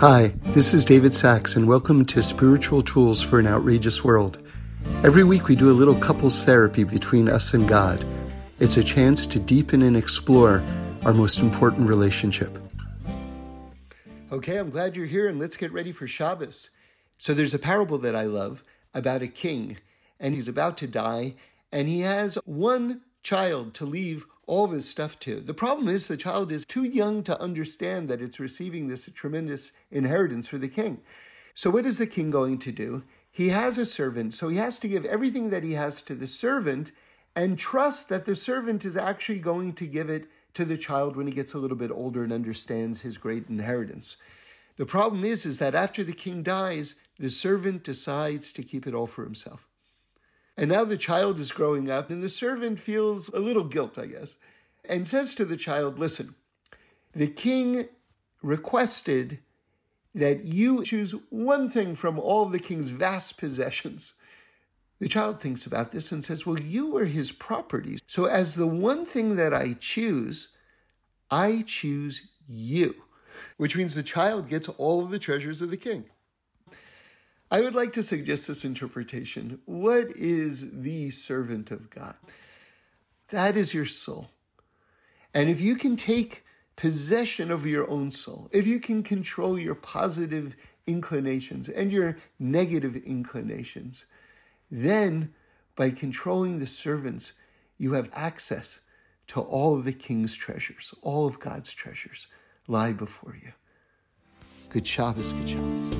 Hi, this is David Sacks, and welcome to Spiritual Tools for an Outrageous World. Every week we do a little couples therapy between us and God. It's a chance to deepen and explore our most important relationship. Okay, I'm glad you're here, and let's get ready for Shabbos. So, there's a parable that I love about a king, and he's about to die, and he has one child to leave all of his stuff to. The problem is the child is too young to understand that it's receiving this tremendous inheritance for the king. So, what is the king going to do? He has a servant, so he has to give everything that he has to the servant and trust that the servant is actually going to give it to the child when he gets a little bit older and understands his great inheritance. The problem is, is that after the king dies, the servant decides to keep it all for himself. And now the child is growing up, and the servant feels a little guilt, I guess, and says to the child, Listen, the king requested that you choose one thing from all the king's vast possessions. The child thinks about this and says, Well, you are his property. So, as the one thing that I choose, I choose you, which means the child gets all of the treasures of the king. I would like to suggest this interpretation. What is the servant of God? That is your soul. And if you can take possession of your own soul, if you can control your positive inclinations and your negative inclinations, then by controlling the servants, you have access to all of the king's treasures, all of God's treasures lie before you. Good Shabbos, good Shabbos.